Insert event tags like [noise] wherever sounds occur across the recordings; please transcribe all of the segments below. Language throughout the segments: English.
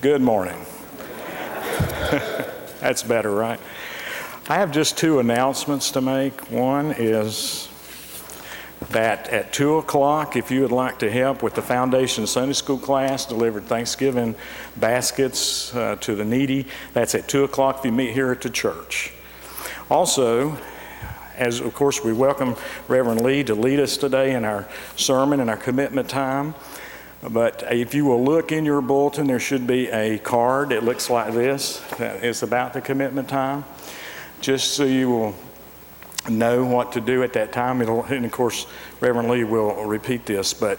Good morning. [laughs] That's better, right? I have just two announcements to make. One is that at 2 o'clock, if you would like to help with the Foundation Sunday School class, delivered Thanksgiving baskets uh, to the needy, that's at 2 o'clock if you meet here at the church. Also, as of course we welcome Reverend Lee to lead us today in our sermon and our commitment time. But if you will look in your bulletin, there should be a card. It looks like this. That is about the commitment time. Just so you will know what to do at that time. It'll, and of course, Reverend Lee will repeat this, but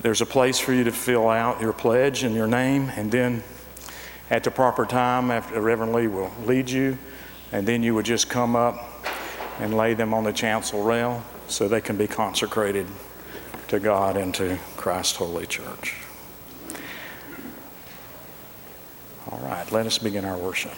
there's a place for you to fill out your pledge and your name, and then at the proper time, after Reverend Lee will lead you, and then you would just come up and lay them on the chancel rail so they can be consecrated to God and to Christ's holy church. All right, let us begin our worship.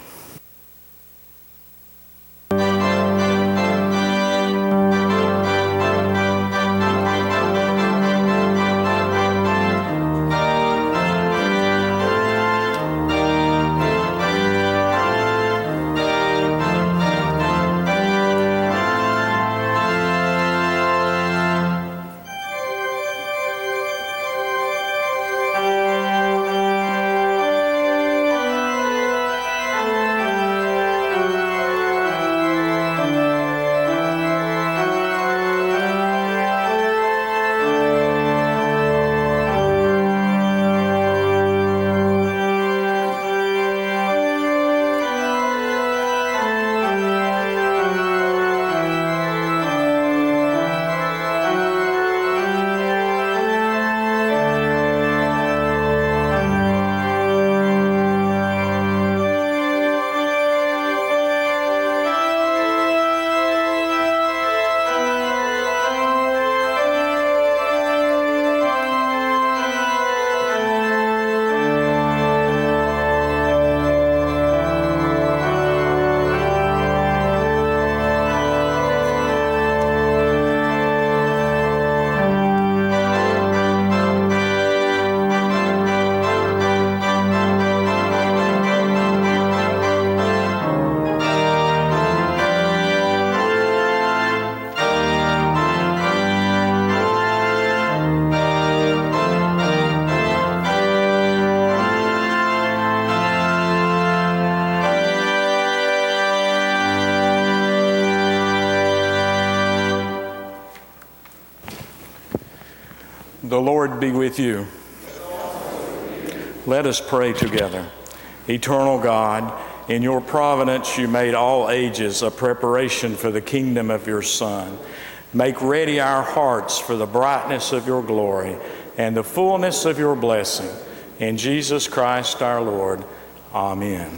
Lord be with you. Let us pray together. Eternal God, in your providence you made all ages a preparation for the kingdom of your Son. Make ready our hearts for the brightness of your glory and the fullness of your blessing. In Jesus Christ our Lord. Amen.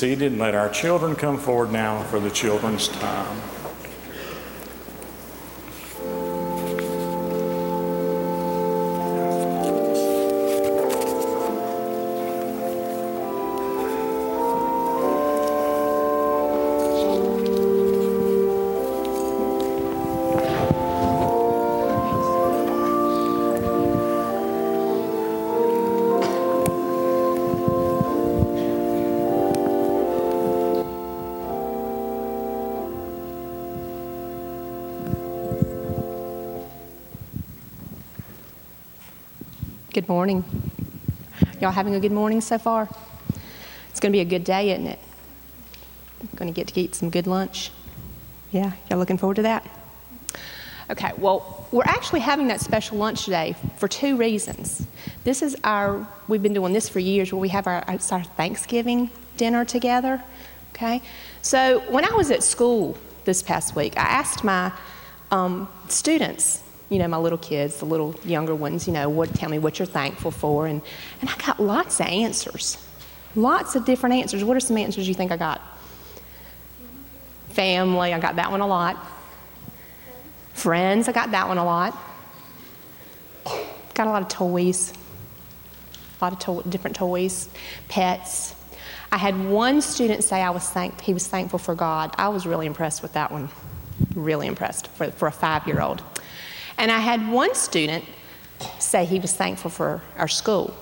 Seated and let our children come forward now for the children's time. Morning. Y'all having a good morning so far? It's going to be a good day, isn't it? Going to get to eat some good lunch. Yeah, y'all looking forward to that? Okay, well, we're actually having that special lunch today for two reasons. This is our, we've been doing this for years where we have our, it's our Thanksgiving dinner together. Okay? So when I was at school this past week, I asked my um, students, you know, my little kids, the little younger ones, you know, what, tell me what you're thankful for. And, and I got lots of answers. Lots of different answers. What are some answers you think I got? Family, I got that one a lot. Friends, I got that one a lot. Got a lot of toys. A lot of to- different toys. Pets. I had one student say I was thank- he was thankful for God. I was really impressed with that one. Really impressed for, for a five year old. And I had one student say he was thankful for our school.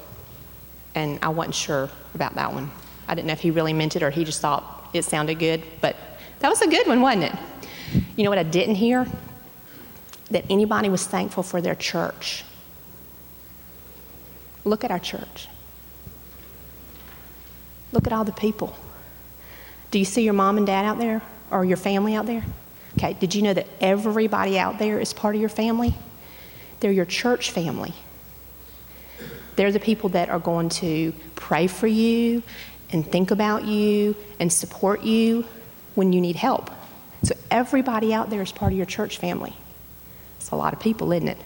And I wasn't sure about that one. I didn't know if he really meant it or he just thought it sounded good. But that was a good one, wasn't it? You know what I didn't hear? That anybody was thankful for their church. Look at our church. Look at all the people. Do you see your mom and dad out there or your family out there? Okay, did you know that everybody out there is part of your family? They're your church family. They're the people that are going to pray for you and think about you and support you when you need help. So everybody out there is part of your church family. It's a lot of people, isn't it?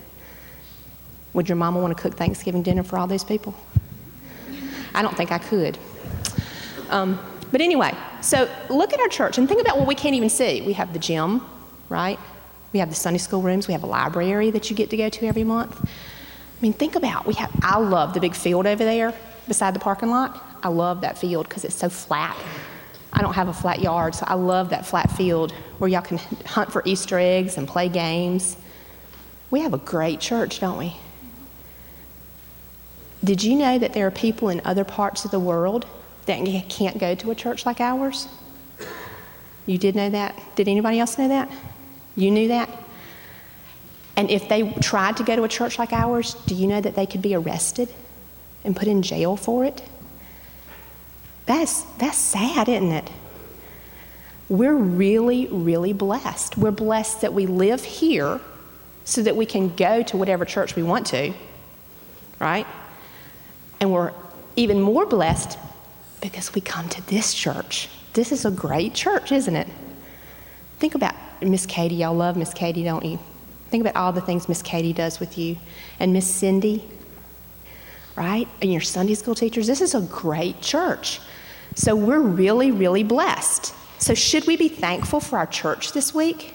Would your mama want to cook Thanksgiving dinner for all those people? I don't think I could. Um, but anyway, so look at our church and think about what we can't even see. We have the gym, right? We have the Sunday school rooms. We have a library that you get to go to every month. I mean, think about we have. I love the big field over there beside the parking lot. I love that field because it's so flat. I don't have a flat yard, so I love that flat field where y'all can hunt for Easter eggs and play games. We have a great church, don't we? Did you know that there are people in other parts of the world that can't go to a church like ours? You did know that? Did anybody else know that? You knew that? And if they tried to go to a church like ours, do you know that they could be arrested and put in jail for it? That's, that's sad, isn't it? We're really, really blessed. We're blessed that we live here so that we can go to whatever church we want to, right? And we're even more blessed Because we come to this church. This is a great church, isn't it? Think about Miss Katie. Y'all love Miss Katie, don't you? Think about all the things Miss Katie does with you. And Miss Cindy, right? And your Sunday school teachers. This is a great church. So we're really, really blessed. So, should we be thankful for our church this week?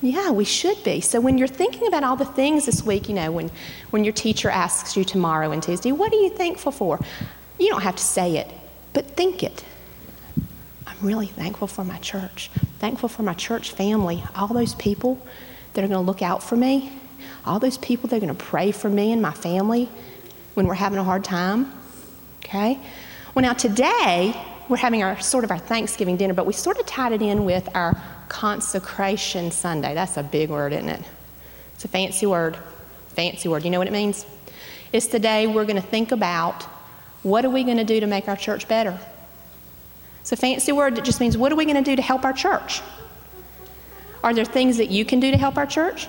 Yeah, we should be. So, when you're thinking about all the things this week, you know, when, when your teacher asks you tomorrow and Tuesday, what are you thankful for? You don't have to say it, but think it. I'm really thankful for my church, thankful for my church family, all those people that are going to look out for me, all those people that are going to pray for me and my family when we're having a hard time. Okay? Well, now today, we're having our sort of our Thanksgiving dinner, but we sort of tied it in with our consecration Sunday. That's a big word, isn't it? It's a fancy word. Fancy word. You know what it means? It's the day we're going to think about what are we going to do to make our church better? It's a fancy word that just means what are we going to do to help our church? Are there things that you can do to help our church?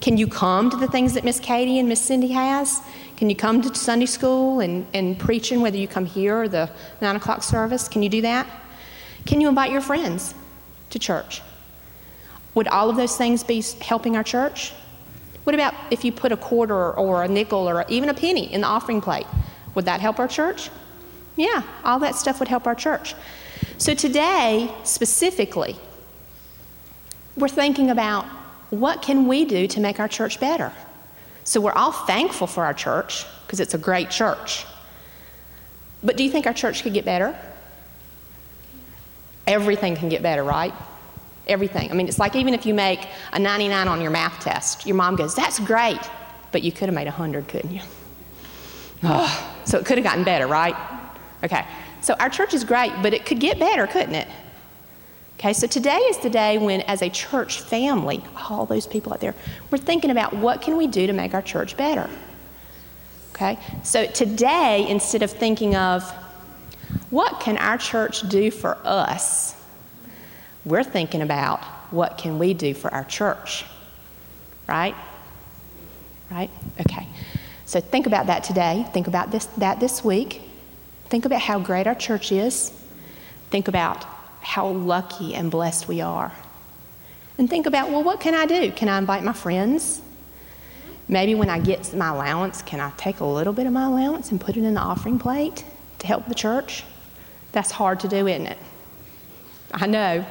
Can you come to the things that Miss Katie and Miss Cindy has? Can you come to Sunday school and, and preaching, whether you come here or the 9 o'clock service? Can you do that? Can you invite your friends to church? Would all of those things be helping our church? What about if you put a quarter or a nickel or even a penny in the offering plate? Would that help our church? Yeah, all that stuff would help our church. So today, specifically, we're thinking about what can we do to make our church better? So we're all thankful for our church because it's a great church. But do you think our church could get better? Everything can get better, right? Everything. I mean, it's like even if you make a 99 on your math test, your mom goes, That's great, but you could have made 100, couldn't you? Oh, so it could have gotten better, right? Okay. So our church is great, but it could get better, couldn't it? Okay, so today is the day when, as a church family, all those people out there, we're thinking about what can we do to make our church better. Okay, so today, instead of thinking of what can our church do for us, we're thinking about what can we do for our church. Right? Right? Okay. So think about that today. Think about this, that this week. Think about how great our church is. Think about how lucky and blessed we are. And think about, well, what can I do? Can I invite my friends? Maybe when I get my allowance, can I take a little bit of my allowance and put it in the offering plate to help the church? That's hard to do, isn't it? I know.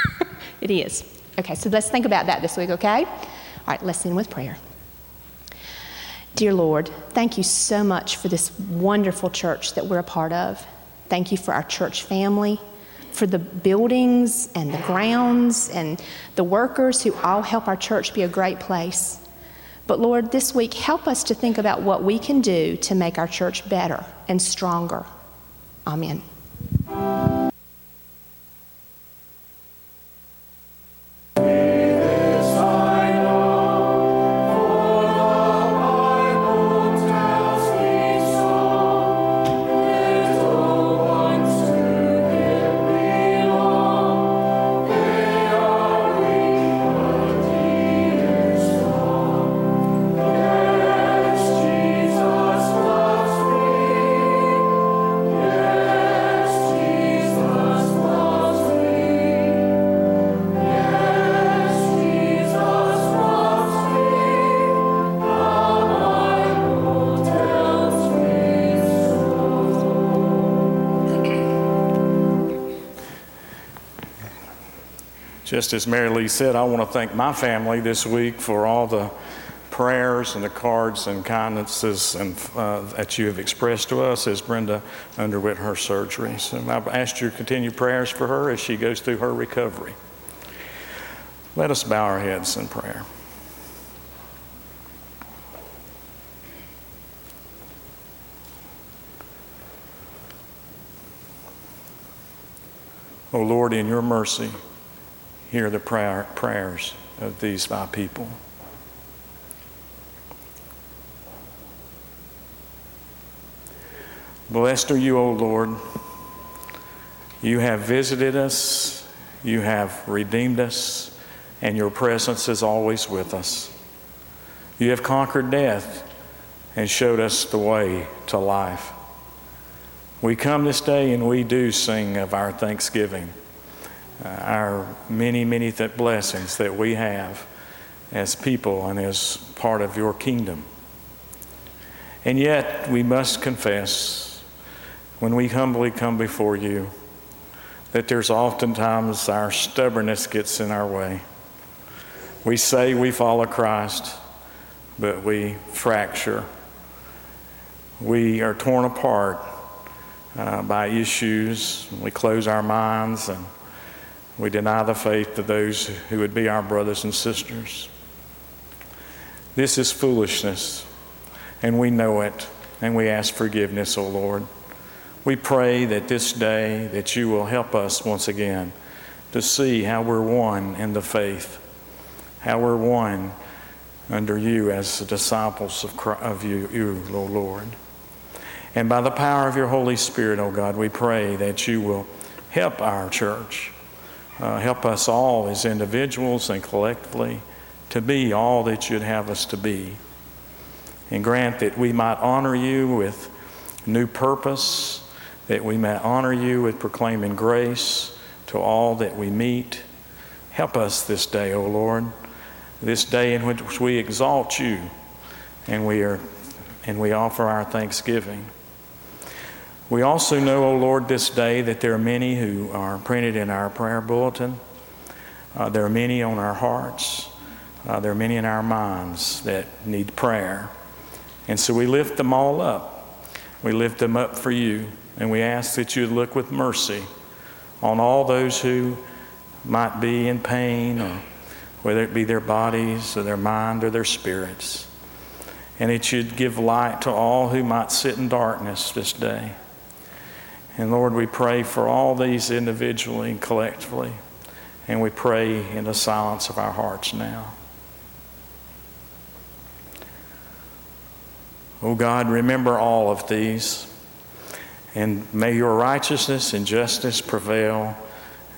[laughs] it is. Okay, so let's think about that this week, okay? All right, let's end with prayer. Dear Lord, thank you so much for this wonderful church that we're a part of. Thank you for our church family for the buildings and the grounds and the workers who all help our church be a great place. But Lord, this week, help us to think about what we can do to make our church better and stronger. Amen. Just as Mary Lee said, I want to thank my family this week for all the prayers and the cards and kindnesses and, uh, that you have expressed to us as Brenda underwent her surgery. So I've asked your continued prayers for her as she goes through her recovery. Let us bow our heads in prayer. O oh Lord, in your mercy, hear the prayer, prayers of these five people. Blessed are you, O Lord. You have visited us, you have redeemed us, and your presence is always with us. You have conquered death and showed us the way to life. We come this day and we do sing of our thanksgiving, our many, many th- blessings that we have as people and as part of your kingdom. And yet, we must confess when we humbly come before you that there's oftentimes our stubbornness gets in our way. We say we follow Christ, but we fracture. We are torn apart uh, by issues. We close our minds and we deny the faith of those who would be our brothers and sisters. This is foolishness, and we know it, and we ask forgiveness, O Lord. We pray that this day that you will help us once again to see how we're one in the faith, how we're one under you as the disciples of, Christ, of you, you, O Lord. And by the power of your Holy Spirit, O God, we pray that you will help our church, uh, help us all as individuals and collectively to be all that you'd have us to be. And grant that we might honor you with new purpose, that we might honor you with proclaiming grace to all that we meet. Help us this day, O Lord, this day in which we exalt you and we are and we offer our thanksgiving. We also know, O Lord, this day that there are many who are printed in our prayer bulletin. Uh, there are many on our hearts. Uh, there are many in our minds that need prayer. And so we lift them all up. We lift them up for you. And we ask that you look with mercy on all those who might be in pain, or whether it be their bodies or their mind or their spirits. And that you'd give light to all who might sit in darkness this day. And Lord, we pray for all these individually and collectively. And we pray in the silence of our hearts now. Oh God, remember all of these. And may your righteousness and justice prevail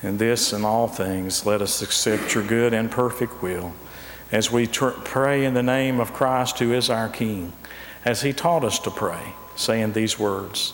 in this and all things. Let us accept your good and perfect will as we tr- pray in the name of Christ, who is our King, as he taught us to pray, saying these words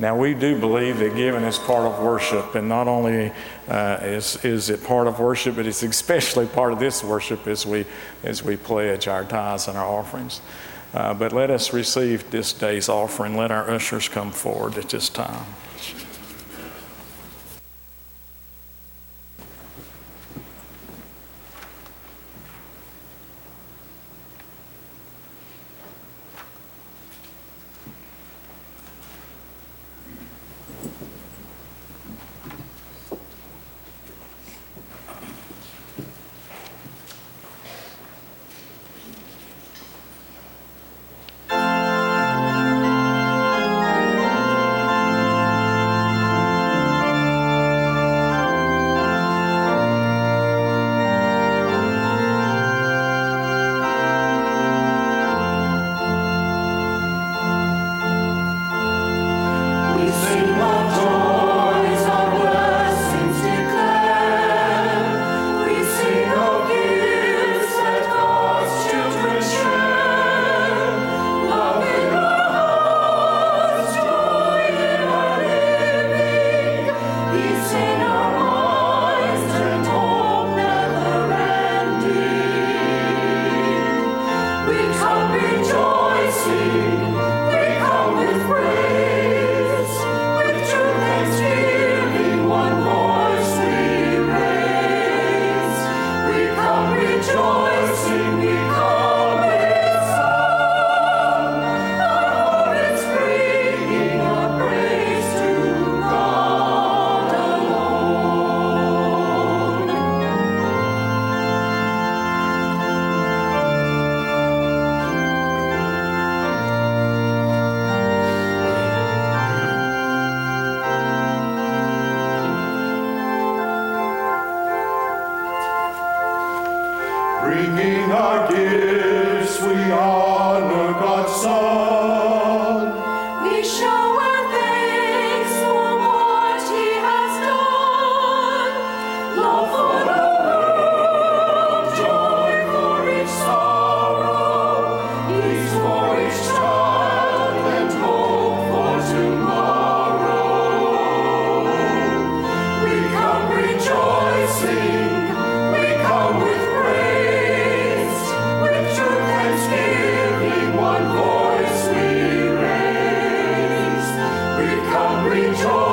Now, we do believe that giving is part of worship, and not only uh, is, is it part of worship, but it's especially part of this worship as we, as we pledge our tithes and our offerings. Uh, but let us receive this day's offering. Let our ushers come forward at this time. rejoice.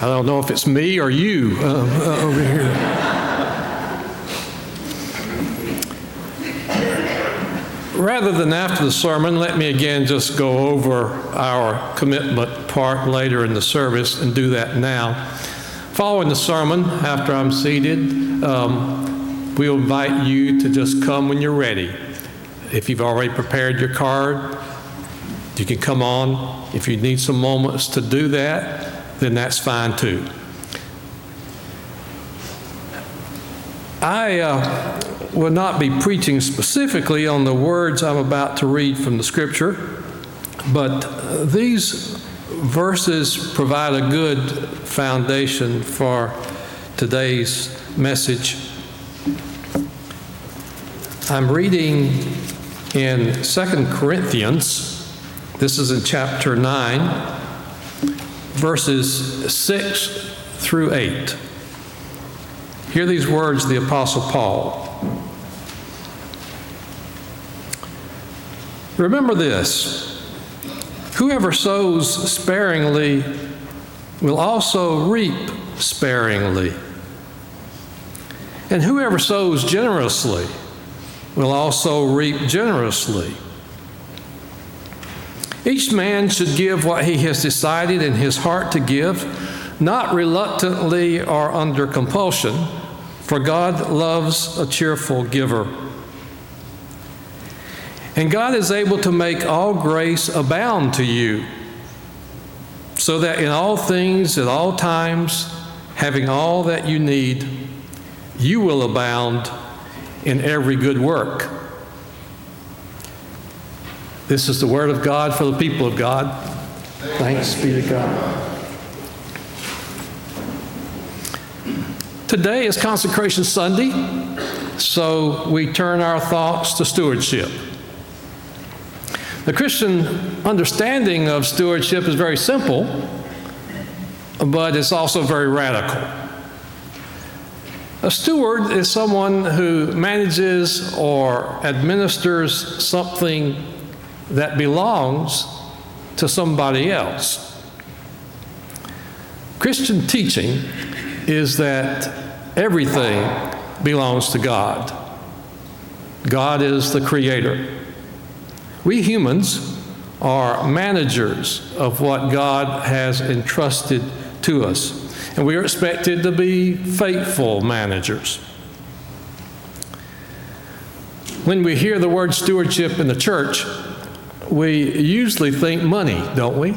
I don't know if it's me or you uh, uh, over here. Rather than after the sermon, let me again just go over our commitment part later in the service and do that now. Following the sermon, after I'm seated, um, we'll invite you to just come when you're ready. If you've already prepared your card, you can come on. If you need some moments to do that, then that's fine too. I uh, will not be preaching specifically on the words I'm about to read from the scripture, but these verses provide a good foundation for today's message. I'm reading in 2 Corinthians, this is in chapter 9, verses 6 through 8. Hear these words of the Apostle Paul. Remember this whoever sows sparingly will also reap sparingly, and whoever sows generously will also reap generously. Each man should give what he has decided in his heart to give, not reluctantly or under compulsion, for God loves a cheerful giver. And God is able to make all grace abound to you, so that in all things, at all times, having all that you need, you will abound in every good work. This is the word of God for the people of God. Thanks be to God. Today is Consecration Sunday, so we turn our thoughts to stewardship. The Christian understanding of stewardship is very simple, but it's also very radical. A steward is someone who manages or administers something that belongs to somebody else. Christian teaching is that everything belongs to God. God is the creator. We humans are managers of what God has entrusted to us, and we are expected to be faithful managers. When we hear the word stewardship in the church, we usually think money, don't we?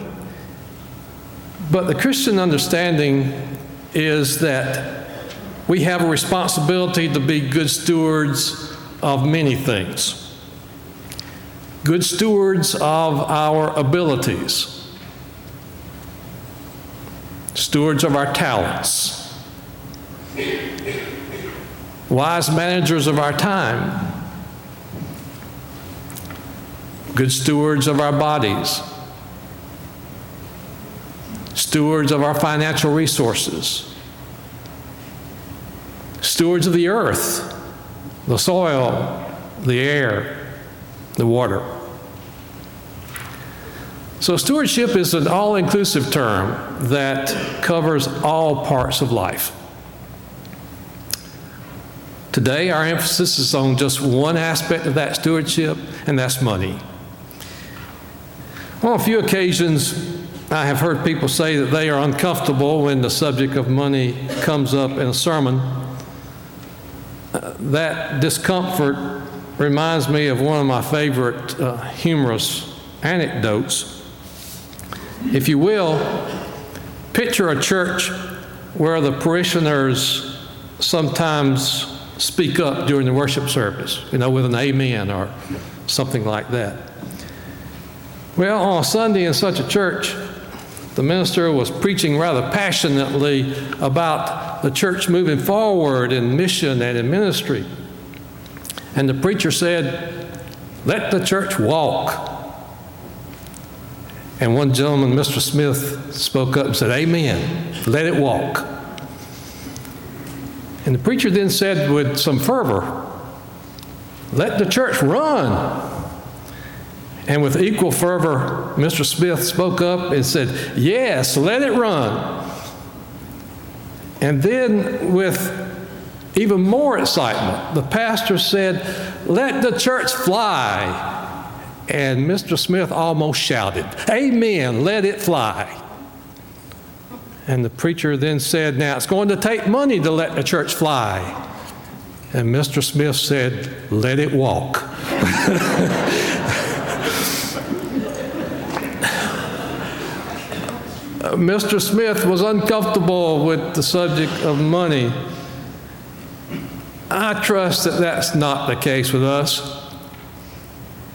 But the Christian understanding is that we have a responsibility to be good stewards of many things. Good stewards of our abilities, stewards of our talents, wise managers of our time, good stewards of our bodies, stewards of our financial resources, stewards of the earth, the soil, the air, the water. So, stewardship is an all inclusive term that covers all parts of life. Today, our emphasis is on just one aspect of that stewardship, and that's money. On a few occasions, I have heard people say that they are uncomfortable when the subject of money comes up in a sermon. Uh, that discomfort reminds me of one of my favorite uh, humorous anecdotes. If you will, picture a church where the parishioners sometimes speak up during the worship service, you know, with an amen or something like that. Well, on Sunday in such a church, the minister was preaching rather passionately about the church moving forward in mission and in ministry. And the preacher said, Let the church walk. And one gentleman, Mr. Smith, spoke up and said, Amen. Let it walk. And the preacher then said with some fervor, Let the church run. And with equal fervor, Mr. Smith spoke up and said, Yes, let it run. And then, with even more excitement, the pastor said, Let the church fly. And Mr. Smith almost shouted, Amen, let it fly. And the preacher then said, Now it's going to take money to let the church fly. And Mr. Smith said, Let it walk. [laughs] Mr. Smith was uncomfortable with the subject of money. I trust that that's not the case with us.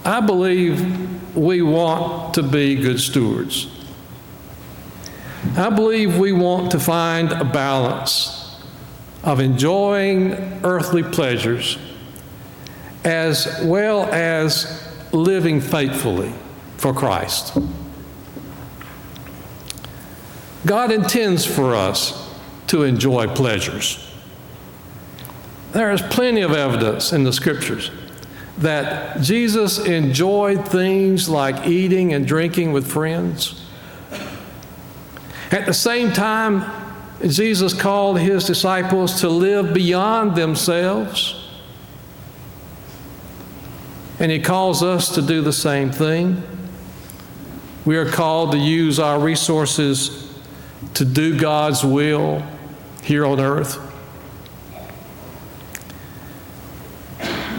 I believe we want to be good stewards. I believe we want to find a balance of enjoying earthly pleasures as well as living faithfully for Christ. God intends for us to enjoy pleasures. There is plenty of evidence in the scriptures that Jesus enjoyed things like eating and drinking with friends. At the same time, Jesus called his disciples to live beyond themselves. And he calls us to do the same thing. We are called to use our resources to do God's will here on earth.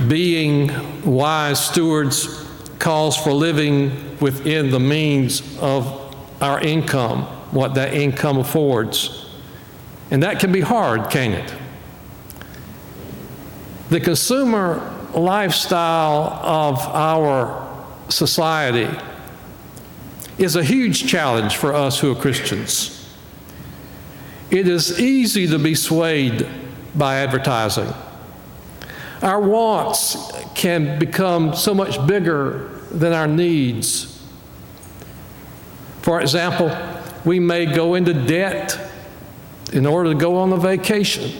Being wise stewards calls for living within the means of our income, what that income affords. And that can be hard, can't it? The consumer lifestyle of our society is a huge challenge for us who are Christians. It is easy to be swayed by advertising. Our wants can become so much bigger than our needs. For example, we may go into debt in order to go on a vacation,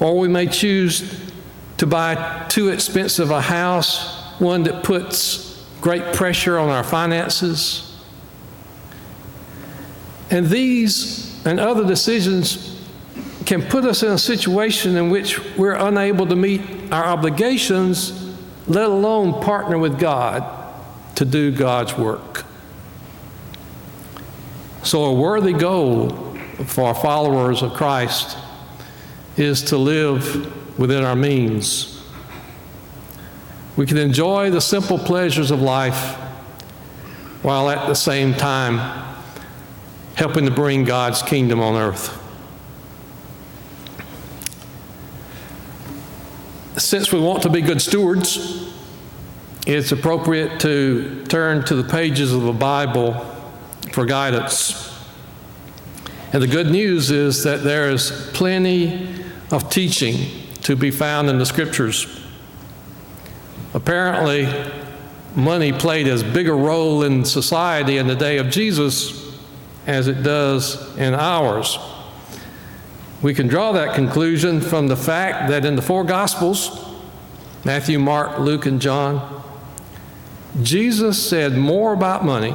or we may choose to buy too expensive a house, one that puts great pressure on our finances. And these and other decisions can put us in a situation in which we're unable to meet our obligations, let alone partner with God to do God's work. So, a worthy goal for followers of Christ is to live within our means. We can enjoy the simple pleasures of life while at the same time helping to bring God's kingdom on earth. Since we want to be good stewards, it's appropriate to turn to the pages of the Bible for guidance. And the good news is that there is plenty of teaching to be found in the scriptures. Apparently, money played as big a role in society in the day of Jesus as it does in ours. We can draw that conclusion from the fact that in the four Gospels Matthew, Mark, Luke, and John Jesus said more about money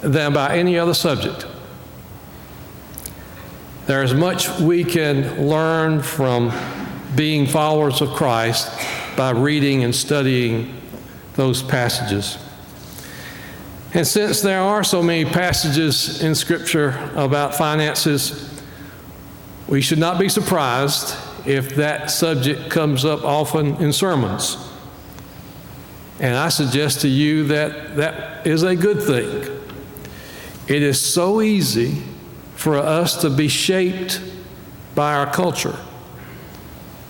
than about any other subject. There is much we can learn from being followers of Christ by reading and studying those passages. And since there are so many passages in Scripture about finances, we should not be surprised if that subject comes up often in sermons. And I suggest to you that that is a good thing. It is so easy for us to be shaped by our culture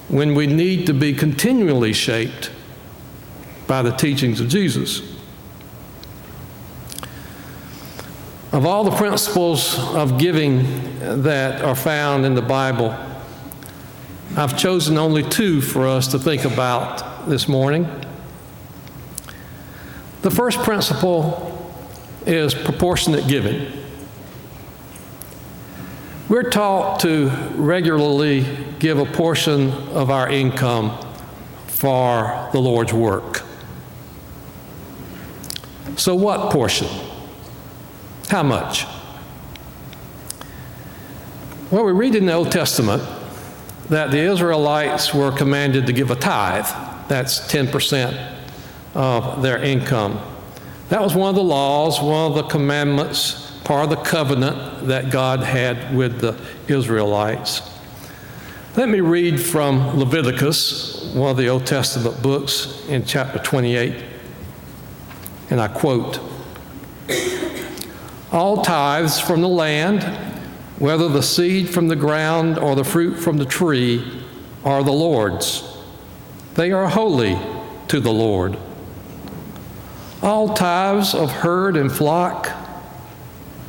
when we need to be continually shaped by the teachings of Jesus. Of all the principles of giving that are found in the Bible, I've chosen only two for us to think about this morning. The first principle is proportionate giving. We're taught to regularly give a portion of our income for the Lord's work. So, what portion? How much? Well, we read in the Old Testament that the Israelites were commanded to give a tithe. That's 10% of their income. That was one of the laws, one of the commandments, part of the covenant that God had with the Israelites. Let me read from Leviticus, one of the Old Testament books, in chapter 28. And I quote All tithes from the land, whether the seed from the ground or the fruit from the tree, are the Lord's. They are holy to the Lord. All tithes of herd and flock,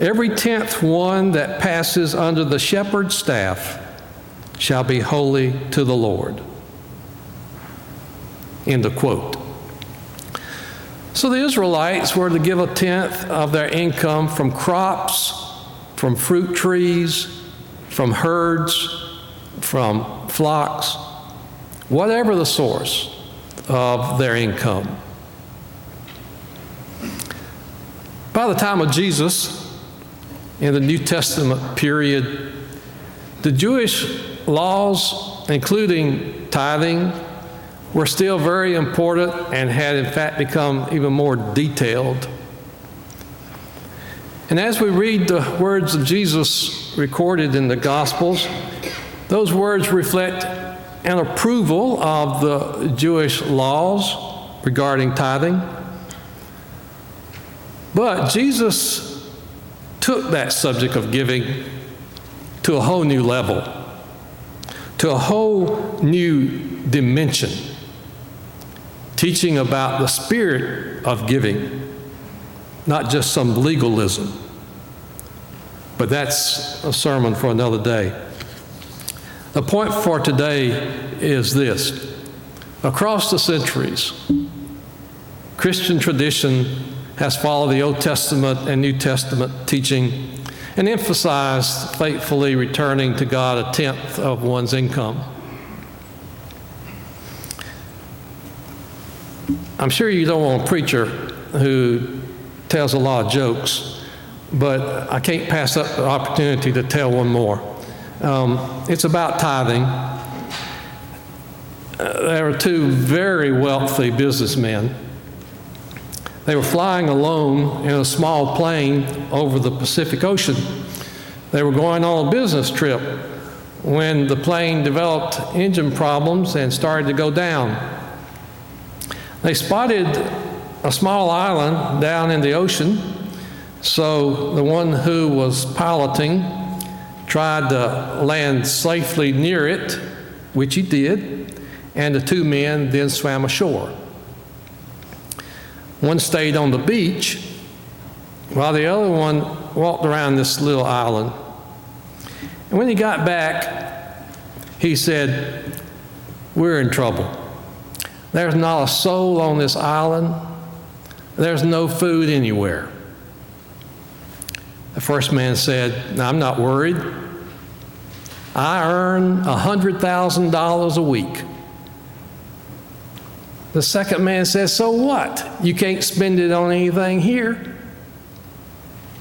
every tenth one that passes under the shepherd's staff, shall be holy to the Lord. End of quote. So the Israelites were to give a tenth of their income from crops, from fruit trees, from herds, from flocks, whatever the source of their income. By the time of Jesus, in the New Testament period, the Jewish laws, including tithing, were still very important and had, in fact, become even more detailed. And as we read the words of Jesus recorded in the Gospels, those words reflect an approval of the Jewish laws regarding tithing. But Jesus took that subject of giving to a whole new level, to a whole new dimension, teaching about the spirit of giving, not just some legalism. But that's a sermon for another day. The point for today is this across the centuries, Christian tradition has followed the Old Testament and New Testament teaching and emphasized faithfully returning to God a tenth of one's income. I'm sure you don't want a preacher who tells a lot of jokes, but I can't pass up the opportunity to tell one more. Um, it's about tithing. Uh, there were two very wealthy businessmen. They were flying alone in a small plane over the Pacific Ocean. They were going on a business trip when the plane developed engine problems and started to go down. They spotted a small island down in the ocean, so the one who was piloting tried to land safely near it, which he did, and the two men then swam ashore. One stayed on the beach, while the other one walked around this little island. And when he got back, he said, We're in trouble. There's not a soul on this island. There's no food anywhere. The first man said, I'm not worried. I earn $100,000 a week. The second man says, So what? You can't spend it on anything here.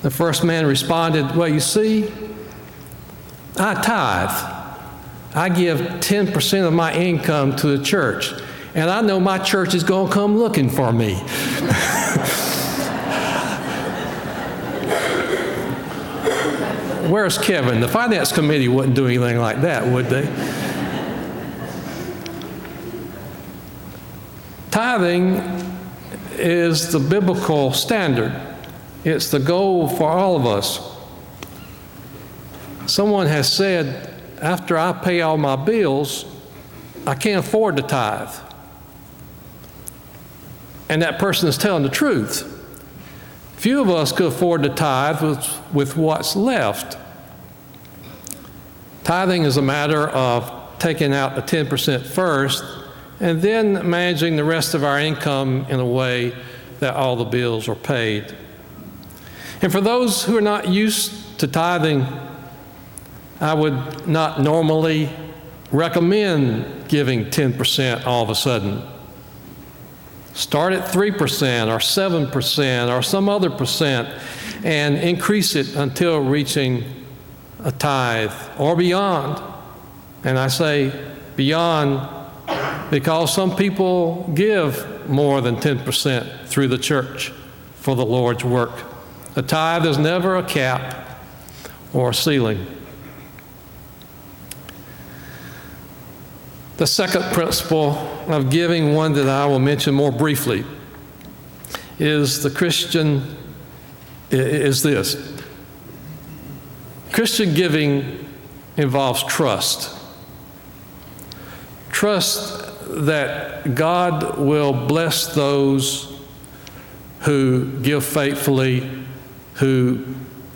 The first man responded, Well, you see, I tithe. I give 10% of my income to the church, and I know my church is going to come looking for me. Where's Kevin? The finance committee wouldn't do anything like that, would they? Tithing is the biblical standard. It's the goal for all of us. Someone has said, after I pay all my bills, I can't afford to tithe. And that person is telling the truth. Few of us could afford to tithe with, with what's left. Tithing is a matter of taking out the 10% first and then managing the rest of our income in a way that all the bills are paid. And for those who are not used to tithing, I would not normally recommend giving 10% all of a sudden. Start at 3% or 7% or some other percent and increase it until reaching a tithe or beyond. And I say beyond because some people give more than 10% through the church for the Lord's work. A tithe is never a cap or a ceiling. The second principle of giving, one that I will mention more briefly, is the Christian, is this. Christian giving involves trust. Trust that God will bless those who give faithfully, who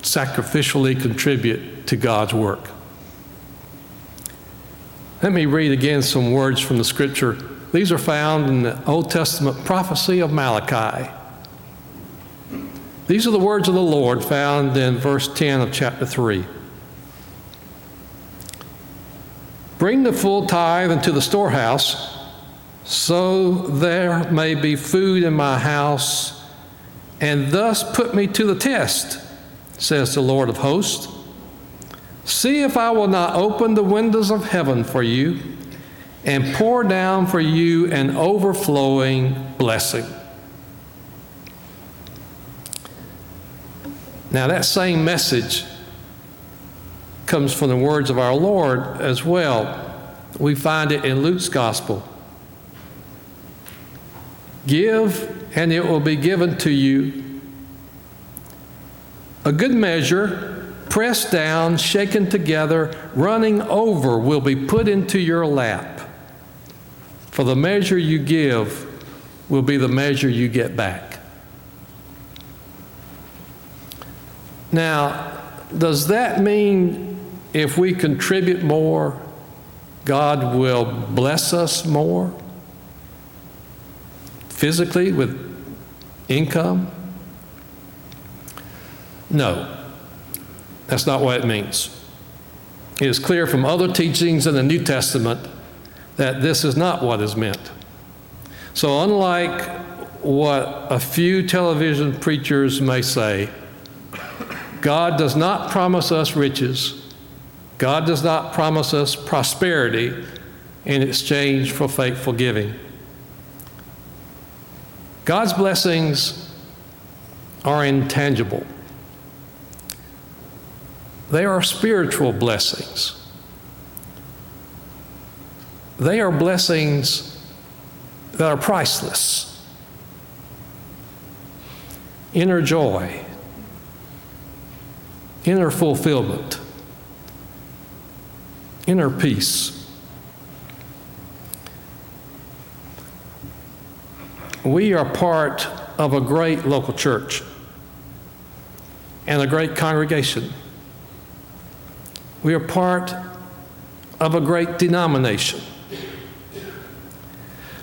sacrificially contribute to God's work. Let me read again some words from the scripture. These are found in the Old Testament prophecy of Malachi. These are the words of the Lord found in verse 10 of chapter 3. Bring the full tithe into the storehouse, so there may be food in my house, and thus put me to the test, says the Lord of hosts. See if I will not open the windows of heaven for you and pour down for you an overflowing blessing. Now, that same message comes from the words of our Lord as well. We find it in Luke's gospel. Give, and it will be given to you. A good measure, pressed down, shaken together, running over, will be put into your lap. For the measure you give will be the measure you get back. Now, does that mean if we contribute more, God will bless us more? Physically, with income? No, that's not what it means. It is clear from other teachings in the New Testament that this is not what is meant. So, unlike what a few television preachers may say, God does not promise us riches. God does not promise us prosperity in exchange for faithful giving. God's blessings are intangible. They are spiritual blessings. They are blessings that are priceless. Inner joy, inner fulfillment, inner peace. We are part of a great local church and a great congregation. We are part of a great denomination.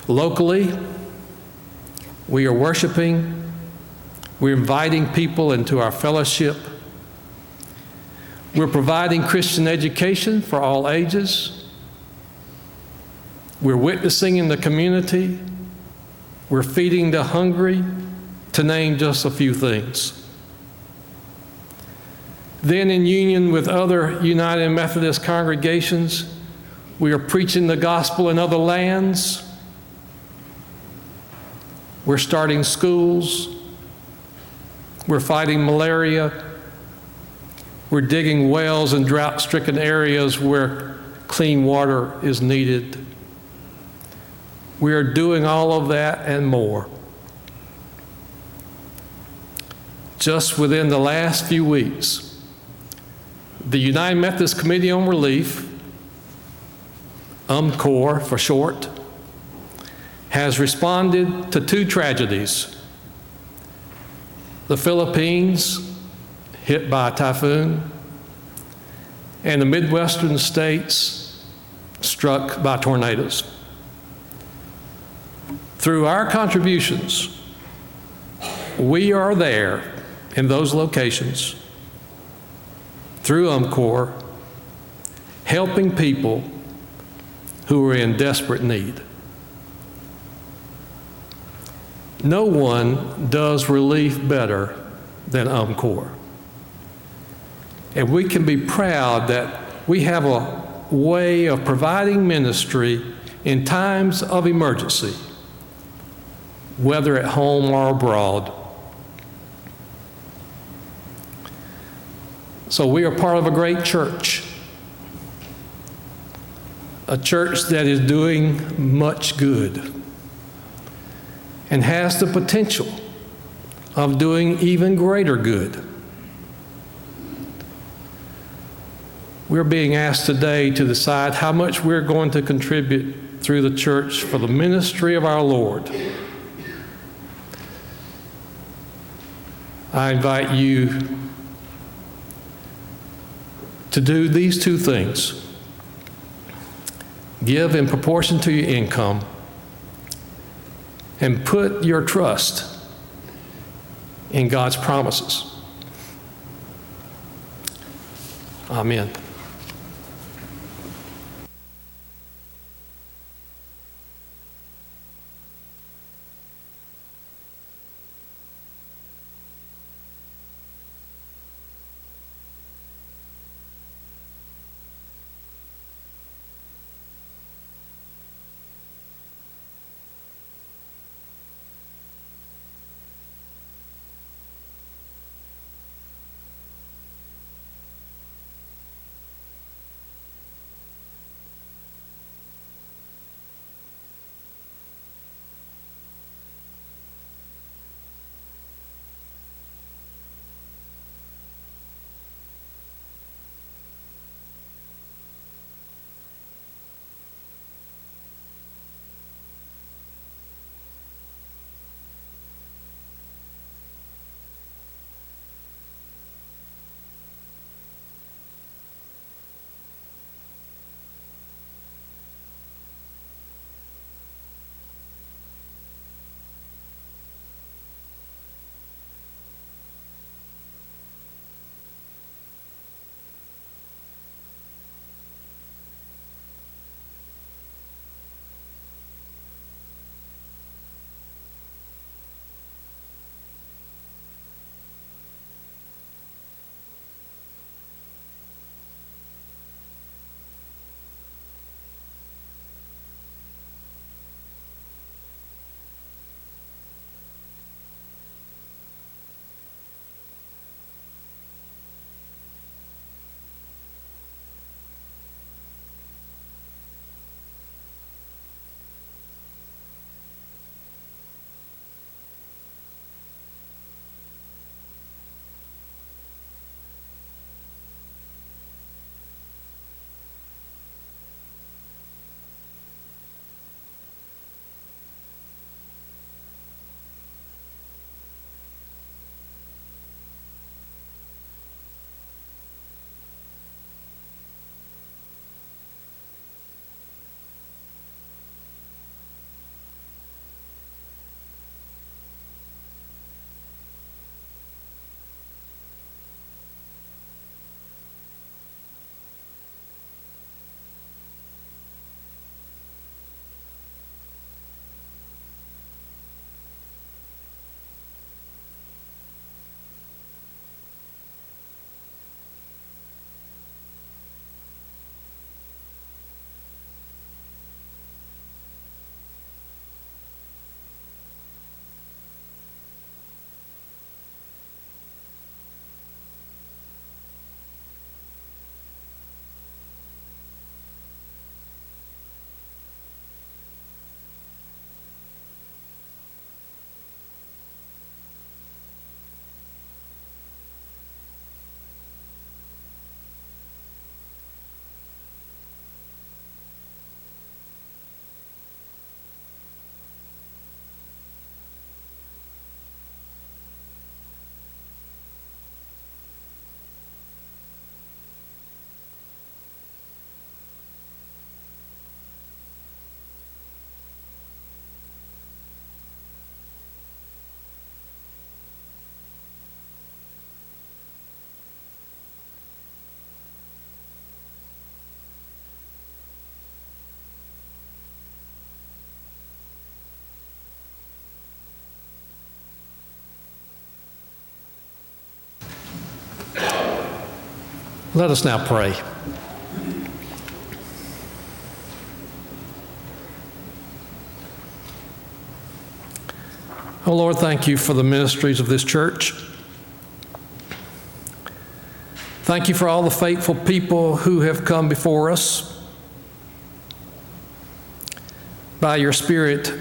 Locally, we are worshiping, we're inviting people into our fellowship. We're providing Christian education for all ages. We're witnessing in the community. We're feeding the hungry, to name just a few things. Then, in union with other United Methodist congregations, we are preaching the gospel in other lands. We're starting schools. We're fighting malaria. We're digging wells in drought stricken areas where clean water is needed. We are doing all of that and more. Just within the last few weeks, the United Methodist Committee on Relief, UMCOR for short, has responded to two tragedies. The Philippines, hit by a typhoon, and the Midwestern states struck by tornadoes. Through our contributions, we are there in those locations through UMCOR helping people who are in desperate need. No one does relief better than UMCOR. And we can be proud that we have a way of providing ministry in times of emergency, whether at home or abroad. So we are part of a great church, a church that is doing much good and has the potential of doing even greater good. We're being asked today to decide how much we're going to contribute through the church for the ministry of our Lord. I invite you to do these two things give in proportion to your income and put your trust in God's promises. Amen. Let us now pray. Oh Lord, thank you for the ministries of this church. Thank you for all the faithful people who have come before us. By your Spirit,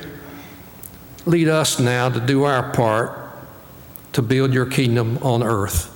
lead us now to do our part to build your kingdom on earth.